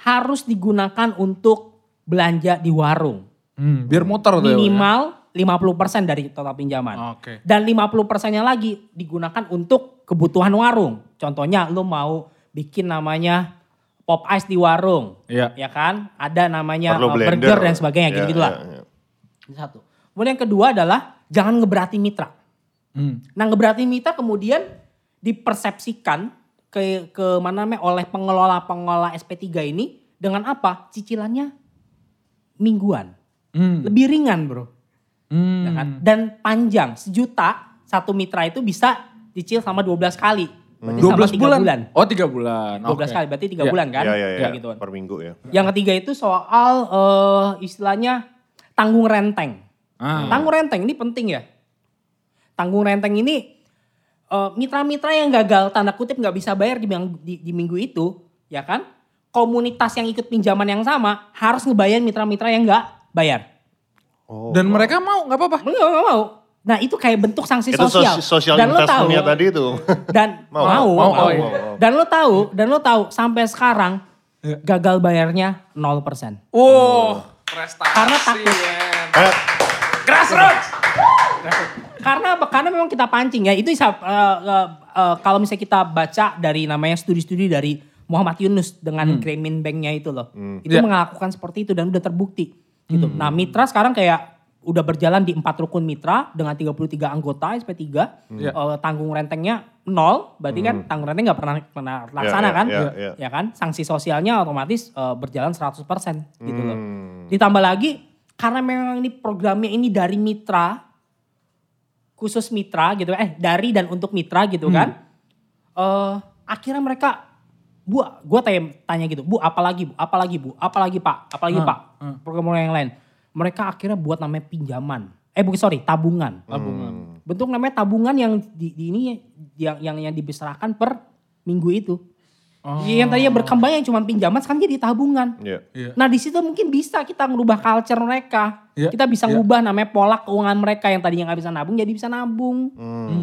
harus digunakan untuk belanja di warung. Hmm. Biar motor tuh ya, ya? Minimal 50% dari total pinjaman. Oke. Dan 50 persennya lagi digunakan untuk kebutuhan warung. Contohnya lu mau bikin namanya pop ice di warung. Iya. Ya kan? Ada namanya Perlu uh, blender. burger dan sebagainya Ya, gitu-gitu lah. ya, ya. Satu. Kemudian yang kedua adalah jangan ngeberati mitra. Hmm. Nah ngeberati mitra kemudian dipersepsikan ke ke mana namanya oleh pengelola-pengelola SP3 ini dengan apa? Cicilannya mingguan. Hmm. Lebih ringan, Bro. Hmm. Ya kan? Dan panjang, sejuta satu mitra itu bisa dicil sama 12 kali. Berarti 12 sama tiga bulan. bulan. Oh, 3 bulan. 12 Oke. kali, berarti 3 Ya. bulan kan? Ya, ya, ya. Kayak gitu kan. Per minggu ya. Yang ketiga itu soal eh, istilahnya tanggung renteng. Ah. Tanggung renteng ini penting ya. Tanggung renteng ini eh, mitra-mitra yang gagal tanda kutip nggak bisa bayar di, di, di minggu itu, ya kan? Komunitas yang ikut pinjaman yang sama harus ngebayar mitra-mitra yang nggak bayar. Oh, Dan mereka mau nggak apa-apa. Enggak, enggak mau. Nah itu kayak bentuk sanksi itu sosial. sos- social dan lo tahu, tadi itu. dan Mau, mau, mau, mau, mau, mau. Dan lo tahu, dan lo tahu sampai sekarang Ya. gagal bayarnya 0%. Wow, prestasi. Karena takut. Kayak Grassroots. Karena apa? Karena memang kita pancing ya. Itu eh, eh, eh, kalau misalnya kita baca dari namanya studi-studi dari Muhammad Yunus dengan Grameen Bank-nya itu loh. Itu Ya. melakukan seperti itu dan udah terbukti gitu. Nah, mitra sekarang kayak udah berjalan di empat rukun mitra dengan 33 anggota SP3. Iya. Eh, tanggung rentengnya nol, berarti kan tanggung renteng nggak pernah pernah laksana iya, kan? iya, iya. Ya kan? Sanksi sosialnya otomatis eh, berjalan 100% gitu loh. Hmm. Ditambah lagi karena memang ini programnya ini dari mitra khusus mitra gitu eh dari dan untuk mitra gitu kan. Eh akhirnya mereka Bu, gue tanya, tanya gitu, Bu, apalagi Bu, apalagi Bu, apalagi Pak, apalagi Hmm, Pak, program yang lain. Mereka akhirnya buat namanya pinjaman. Eh bukan sorry, tabungan. Tabungan. Bentuk namanya tabungan yang di, di ini yang yang yang dibesarkan per minggu itu. Oh. Yang tadinya berkembang yang cuma pinjaman sekarang jadi tabungan. Iya. Iya. Nah di situ mungkin bisa kita ngubah culture mereka. Iya, Kita bisa iya. ngubah namanya pola keuangan mereka yang tadinya nggak bisa nabung jadi bisa nabung.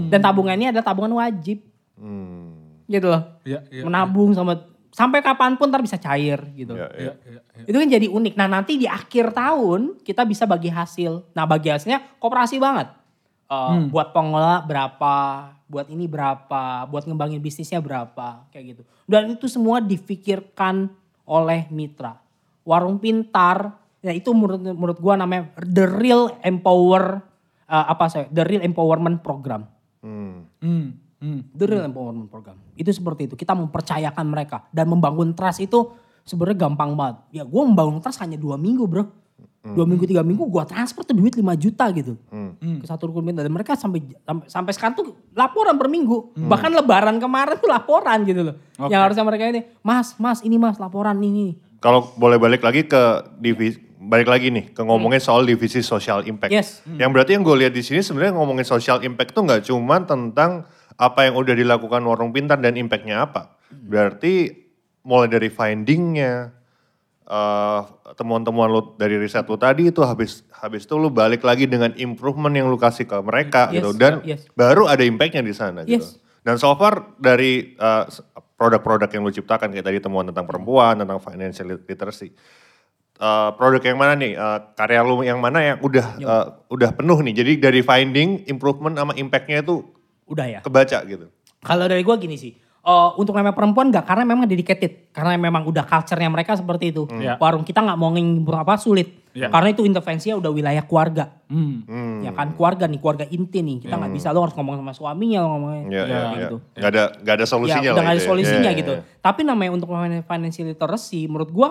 Dan tabungan ini adalah tabungan wajib Hmm. gitu loh. Iya, iya. Menabung sama sampai kapan pun ntar bisa cair gitu. Iya, iya. Iya, iya, iya. Itu kan jadi unik. Nah nanti di akhir tahun kita bisa bagi hasil. Nah bagi hasilnya kooperasi banget. Eh, Buat pengelola berapa, buat ini berapa, buat ngembangin bisnisnya berapa, kayak gitu. Dan itu semua difikirkan oleh mitra. Warung pintar, ya itu menurut menurut gua namanya the real empower eh, apa saya, the real empowerment program. Hmm. Hmm, hmm. The real empowerment program. Itu seperti itu. Kita mempercayakan mereka. Dan membangun trust itu sebenarnya gampang banget. Ya gue membangun trust hanya dua minggu bro. Dua minggu, tiga minggu gue transfer tuh duit 5 juta gitu. Ke satu rukun pintar. Dan mereka sampai, sampai sampai sekarang tuh laporan per minggu. Bahkan lebaran kemarin tuh laporan gitu loh. Oke. Yang harusnya mereka ini, mas, mas ini mas laporan ini. Kalau boleh balik lagi ke divisi, balik lagi nih ke ngomongin soal divisi social impact. Yes. Yang berarti yang gue lihat di sini sebenarnya ngomongin social impact tuh nggak cuma tentang apa yang udah dilakukan warung pintar dan impactnya apa. Berarti mulai dari findingnya, eh, temuan-temuan lu dari riset lu tadi itu habis habis itu lu balik lagi dengan improvement yang lu kasih ke mereka Yes, gitu dan yes. baru ada impactnya di sana gitu. Yes. Dan so far dari eh, produk-produk yang lu ciptakan kayak tadi temuan tentang perempuan, tentang financial literacy. eh, produk yang mana nih? Eh, karya lu yang mana yang udah eh, udah penuh nih. Jadi dari finding, improvement sama impactnya itu Udah ya. kebaca gitu. Kalau dari gue gini sih, eh, untuk namanya perempuan gak karena memang dedicated, karena memang udah culture-nya mereka seperti itu. Iya. Warung kita nggak mau ngimpor apa sulit, Iya. karena itu intervensinya udah wilayah keluarga, Hmm. Hmm. ya kan keluarga nih, keluarga inti nih. Kita nggak bisa lo harus ngomong sama suaminya, lo ngomongnya Ya, ya, kayak ya. gitu. Gak ada gak ada solusinya ya, udah nggak ada ya. solusinya Ya, ya, gitu. ya. Tapi namanya untuk financial literacy, menurut gua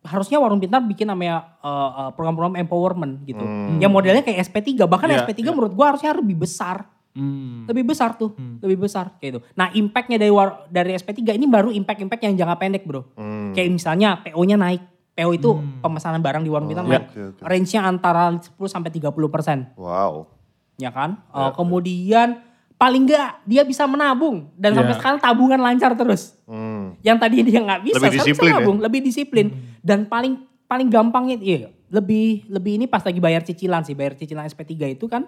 harusnya warung pintar bikin namanya eh, eh, program-program empowerment gitu. Yang modelnya kayak SP3, bahkan Iya, SP3 menurut gua harusnya lebih besar. Hmm. Lebih besar tuh, lebih besar kayak gitu. Nah impactnya dari war, dari SP3 ini baru impact-impact yang jangka pendek bro. Hmm. Kayak misalnya PO-nya naik. PO itu pemesanan barang di warung kita naik. oke, oke. Range-nya antara 10 sampai 30 persen. Wow. Ya kan? Eh, kemudian paling enggak dia bisa menabung. Dan sampai Iya. sekarang tabungan lancar terus. Hmm. Yang tadi dia nggak bisa, Lebih sekarang bisa disiplin ya? nabung. Lebih disiplin. Dan paling paling gampangnya, iya lebih lebih ini pas lagi bayar cicilan sih. Bayar cicilan SP3 itu kan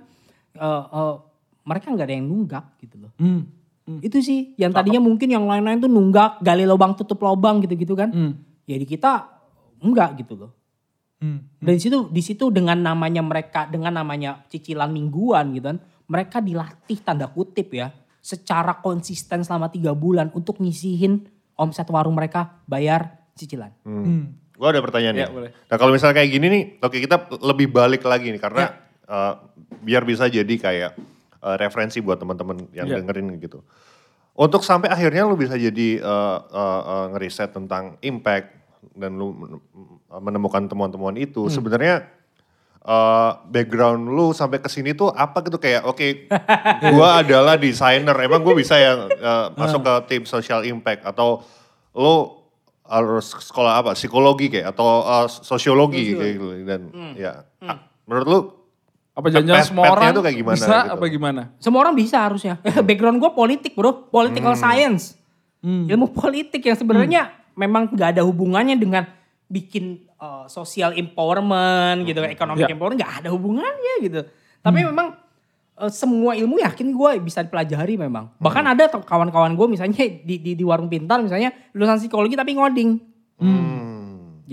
eh, eh, mereka nggak ada yang nunggak gitu loh. Hmm. Itu sih yang tadinya mungkin yang lain-lain tuh nunggak, gali lubang tutup lubang gitu-gitu kan. Hmm. Ya di kita enggak gitu loh. Hmm. Dan di situ di situ dengan namanya mereka dengan namanya cicilan mingguan gitu kan, mereka dilatih tanda kutip ya secara konsisten selama tiga bulan untuk ngisihin omset warung mereka bayar cicilan. Hmm. Gue ada pertanyaan Ya, boleh. Nah kalau misalnya kayak gini nih, oke kita lebih balik lagi nih karena eh, biar bisa jadi kayak eh, referensi buat teman-teman yang Ya. dengerin gitu. Untuk sampai akhirnya lu bisa jadi eh, eh, eh, ngeriset tentang impact dan lu men- menemukan temuan-temuan itu sebenarnya eh, background lu sampai ke sini tuh apa gitu? Kayak oke gua adalah desainer. Emang gue bisa yang eh, masuk ke tim social impact? Atau lu harus sekolah apa? Psikologi kayak? Atau eh, sosiologi kayak gitu. Dan ya. Ah, menurut lu Apa jangan Pet- semua orang tuh kayak gimana bisa gitu? apa gimana? Semua orang bisa harusnya. Background gue politik bro, political science. Ilmu politik yang sebenarnya memang gak ada hubungannya dengan bikin uh, social empowerment gitu, economic Ya. empowerment gak ada hubungannya gitu. Tapi memang uh, semua ilmu yakin gue bisa dipelajari memang. Bahkan ada tuh kawan-kawan gue misalnya di, di, di warung pintar misalnya lulusan psikologi tapi ngoding Hmm.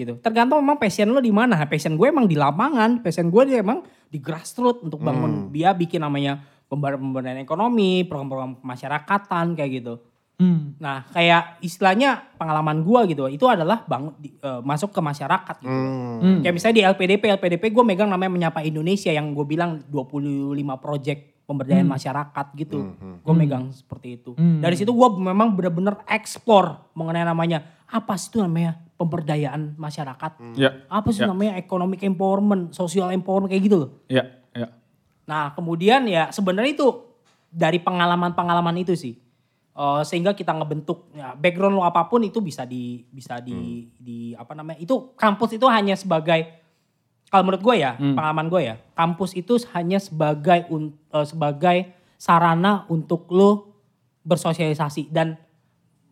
Gitu. Tergantung memang passion lo di mana. Passion gue emang di lapangan, passion gue dia emang di grassroots untuk bangun dia bikin namanya pemberdayaan ekonomi, program-program kemasyarakatan kayak gitu. Nah, kayak istilahnya pengalaman gua gitu, itu adalah bang di- eh, masuk ke masyarakat gitu. Hmm. Kayak misalnya di LPDP, LPDP gue megang namanya Menyapa Indonesia yang gue bilang 25 project pemberdayaan masyarakat gitu. Gue megang seperti itu. Dari situ gue memang bener-bener explore mengenai namanya apa sih itu namanya pemberdayaan masyarakat. Ya. Apa sih Ya. namanya economic empowerment, social empowerment kayak gitu loh. Ya, ya. Nah kemudian ya sebenarnya itu dari pengalaman-pengalaman itu sih. Eh, sehingga kita ngebentuk ya, background lo apa pun itu bisa di bisa di di apa namanya itu kampus itu hanya sebagai kalau menurut gue ya pengalaman gue ya kampus itu hanya sebagai un- eh, sebagai sarana untuk lo bersosialisasi dan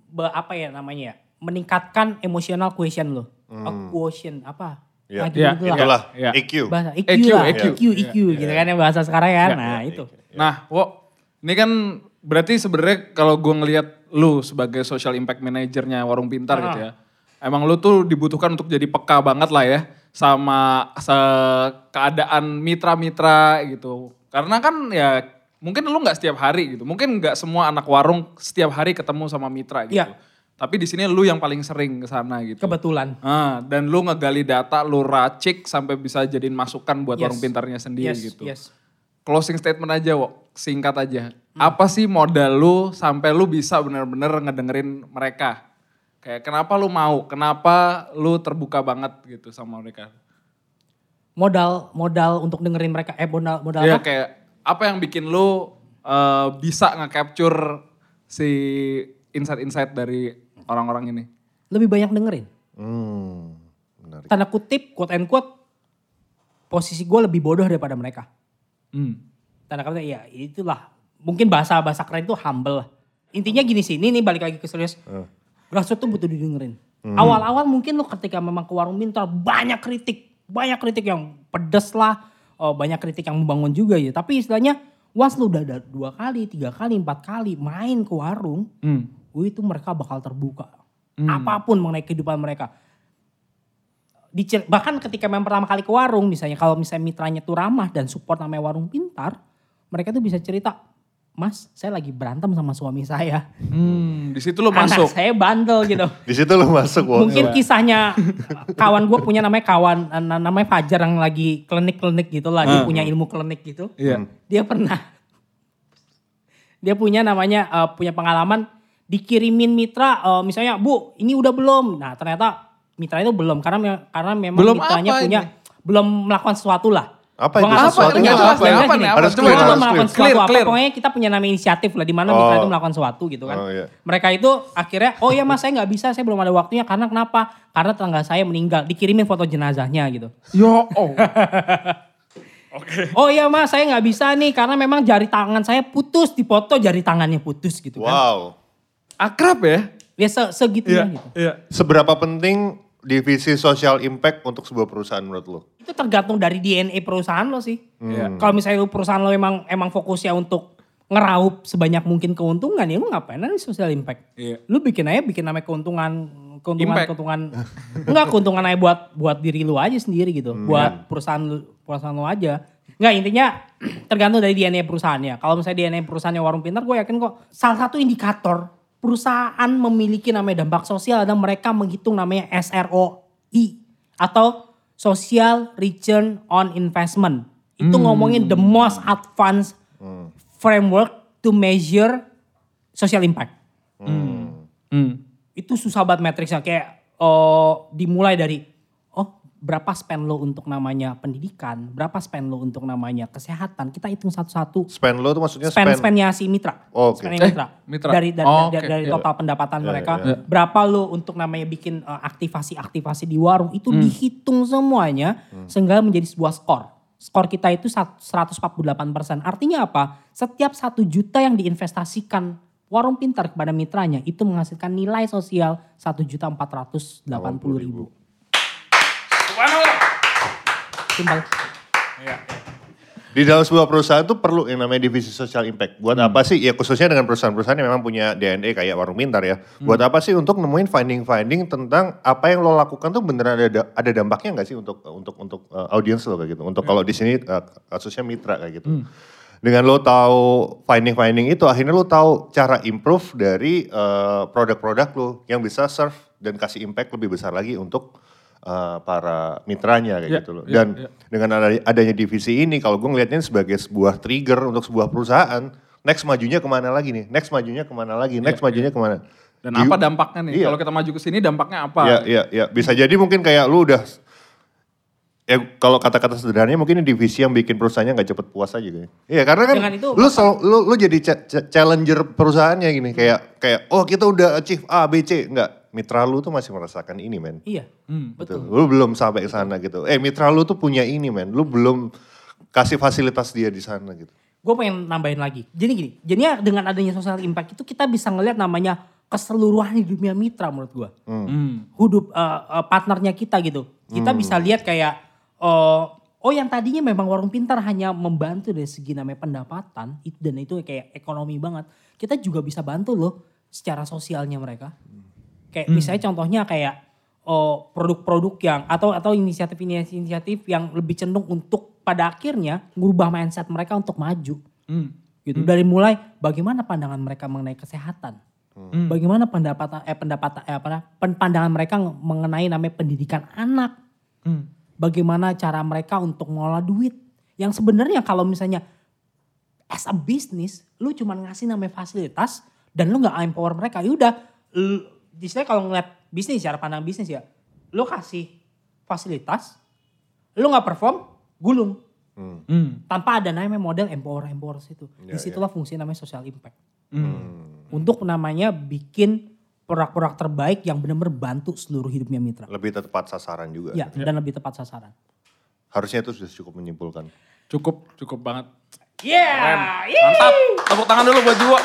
be- apa ya namanya ya meningkatkan emotional quotient lo Eh, quotient apa Ya, Nah, ya, gitu-gitu lah. Itulah Ya. EQ. bahasa IQ, EQ, lah EQ. IQ IQ gitu kan yang bahasa sekarang ya, Ya, nah itu Nah, Wo, ini kan berarti sebenarnya kalau gue ngelihat lu sebagai social impact manajernya Warung Pintar gitu ya. Emang lu tuh dibutuhkan untuk jadi peka banget lah ya sama se- keadaan mitra-mitra gitu. Karena kan ya mungkin lu nggak setiap hari gitu. Mungkin nggak semua anak warung setiap hari ketemu sama mitra gitu. Iya. Tapi di sini lu yang paling sering ke sana gitu. kebetulan Ah, dan lu ngegali data, lu racik sampai bisa jadiin masukan buat Yes. warung pintarnya sendiri yes, gitu yes. closing statement aja, Wok. Singkat aja. Apa sih modal lu sampai lu bisa bener-bener ngedengerin mereka? Kayak kenapa lu mau? Kenapa lu terbuka banget gitu sama mereka? modal modal untuk dengerin mereka eh modal modal Ya apa kayak apa yang bikin lu eh, bisa nge-capture si insight-insight dari orang-orang ini? lebih banyak dengerin. Hmm, menarik. tanda kutip quote and quote posisi gue lebih bodoh daripada mereka. Hmm. tanda kutip ya itulah. Mungkin bahasa bahasa keren itu humble lah. Intinya gini sih ini nih balik lagi ke serius. Grassroots tuh butuh didengerin. Awal-awal mungkin lo ketika memang ke warung pintar banyak kritik. Banyak kritik yang pedes lah. Oh, banyak kritik yang membangun juga ya. Tapi istilahnya once lu udah ada dua kali tiga kali empat kali main ke warung Hmm. Wih, itu mereka bakal terbuka. Apa pun mengenai kehidupan mereka. Dicer- bahkan ketika memang pertama kali ke warung, misalnya kalau misalnya mitranya tuh ramah dan support namanya warung pintar, mereka tuh bisa cerita, Mas, saya lagi berantem sama suami saya. Hmm, di situ lu Anak masuk. saya bandel gitu. Di situ lu masuk, Wong. Mungkin kisahnya kawan gue punya namanya kawan, na- namanya Fajar yang lagi klinik-klinik gitu lah. Dia punya ilmu klinik gitu. Iya. Dia pernah, dia punya namanya, eh, punya pengalaman dikirimin mitra, eh, misalnya Bu ini udah belum. Nah ternyata mitra itu belum karena me- karena memang Belum mitranya apa punya, belum melakukan sesuatu lah. Apa itu nggak apa? jelas Apa gini. nih? Apa? Harus clear, harus melakukan clear. sesuatu Clear, apa, pokoknya kita punya nama inisiatif lah, di mana Oh. mitra itu melakukan sesuatu gitu kan. Oh, iya. Mereka itu akhirnya, oh ya mas saya nggak bisa, saya belum ada waktunya karena kenapa? Karena tetangga saya meninggal, dikirimin foto jenazahnya gitu. Yo, oh. Oh iya mas saya nggak bisa nih karena memang jari tangan saya putus, dipoto jari tangannya putus gitu kan. Wow. Akrab ya? Ya se segitunya gitu. Iya. Seberapa penting divisi social impact untuk sebuah perusahaan menurut lo? Itu tergantung dari DNA perusahaan lo sih. Iya. Kalau misalnya perusahaan lo emang emang fokusnya untuk ngeraup sebanyak mungkin keuntungan ya lu ngapain ada social impact. Iya. Lu bikin aja bikin namanya keuntungan keuntungan Impact. keuntungan enggak keuntungan aja buat buat diri lu aja sendiri gitu. Buat perusahaan lu perusahaan lu aja. Enggak intinya tergantung dari DNA perusahaannya. Kalau misalnya DNA perusahaannya warung pintar gue yakin kok salah satu indikator perusahaan memiliki namanya dampak sosial adalah mereka menghitung namanya SROI atau Social Return on Investment. Itu ngomongin the most advanced framework to measure social impact. Hmm. Itu susah banget matriksnya kayak oh, dimulai dari berapa spend lo untuk namanya pendidikan, berapa spend lo untuk namanya kesehatan, kita hitung satu-satu. Spend lo itu maksudnya spend spend spendnya si mitra. Oh, okay. Spendnya eh, mitra. mitra. Dari dari, oh, okay. dari iya. total yeah. pendapatan yeah, mereka, yeah. berapa lo untuk namanya bikin eh, aktivasi-aktivasi uh, di warung itu hmm. dihitung semuanya hmm. sehingga menjadi sebuah skor. Skor kita itu 148 persen. Artinya apa? Setiap satu juta yang diinvestasikan warung pintar kepada mitranya itu menghasilkan nilai sosial 1.480.000. Iya. Di dalam sebuah perusahaan itu perlu yang namanya divisi social impact. Buat hmm. apa sih? Ya khususnya dengan perusahaan-perusahaan yang memang punya DNA kayak warung pintar ya. Hmm. Buat apa sih untuk nemuin finding-finding tentang apa yang lo lakukan tuh beneran ada ada dampaknya nggak sih untuk untuk untuk uh, audiens lo kayak gitu. Untuk hmm. kalau di sini eh, uh, kasusnya mitra kayak gitu. Hmm. Dengan lo tahu finding-finding itu akhirnya lo tahu cara improve dari uh, produk-produk lo yang bisa serve dan kasih impact lebih besar lagi untuk eh, para mitranya kayak Ya, gitu loh. ya, Dan ya. dengan ada- adanya divisi ini kalau gue ngelihatnya sebagai sebuah trigger untuk sebuah perusahaan next majunya ke mana lagi nih? Next majunya ke mana lagi? Next majunya ke mana? Dan Di- apa dampaknya nih? Iya. Kalau kita maju ke sini dampaknya apa? Ya, ya, ya. Bisa jadi mungkin kayak lu udah ya kalau kata-kata sederhananya mungkin ini divisi yang bikin perusahaannya nggak cepet puas aja gitu. Iya, karena kan itu, lu selalu, lu lu jadi cha- cha- challenger perusahaannya gini kayak kayak oh kita udah achieve A B C enggak mitra lu tuh masih merasakan ini men. Iya, Hmm. Betul. Lu belum sampai ke sana gitu. Eh mitra lu tuh punya ini men. Lu belum kasih fasilitas dia di sana gitu. gue pengen nambahin lagi. Jadi gini, jadinya dengan adanya social impact itu kita bisa ngelihat namanya keseluruhan di dunia mitra menurut gue. Hmm. Hidup eh, eh, partnernya kita gitu. Kita bisa lihat kayak, eh, oh yang tadinya memang warung pintar hanya membantu dari segi namanya pendapatan itu dan itu kayak ekonomi banget. Kita juga bisa bantu loh secara sosialnya mereka. Kayak misalnya contohnya kayak oh, produk-produk yang atau atau inisiatif-inisiatif yang lebih cenderung untuk pada akhirnya ngubah mindset mereka untuk maju. Hmm. Gitu. Dari mulai bagaimana pandangan mereka mengenai kesehatan. Hmm. Bagaimana pendapatan eh pendapatan eh apa pandangan mereka mengenai namanya pendidikan anak. Hmm. Bagaimana cara mereka untuk mengelola duit. Yang sebenarnya kalau misalnya as a business, lu cuma ngasih namanya fasilitas dan lu nggak empower mereka. Ya udah, lu- istilahnya kalau ngeliat bisnis, cara pandang bisnis ya, lu kasih fasilitas, lu nggak perform, gulung. Hmm. Tanpa ada namanya model empower empower situ. Ya, Di situlah fungsi namanya social impact. Hmm. Untuk namanya bikin produk-produk terbaik yang benar-benar bantu seluruh hidupnya mitra. Lebih tepat sasaran juga. Ya, dan lebih tepat sasaran. Harusnya itu sudah cukup menyimpulkan. Cukup, cukup banget. Yeah, Mantap, tepuk tangan dulu buat Juwo.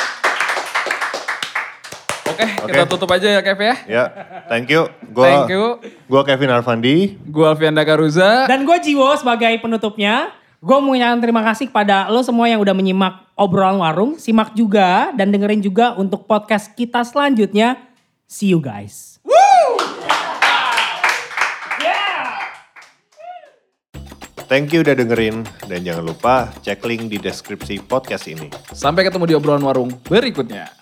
Oke, kita tutup aja ya Kev ya. Ya, thank you. Gua, Thank you. Gua Kevin Arfandi. Gue Alfian Dagaruza. Dan gue Jiwo sebagai penutupnya. Gue mau mengucapkan terima kasih kepada lo semua yang udah menyimak obrolan warung. Simak juga dan dengerin juga untuk podcast kita selanjutnya. See you guys. Thank you udah dengerin. Dan jangan lupa cek link di deskripsi podcast ini. Sampai ketemu di obrolan warung berikutnya.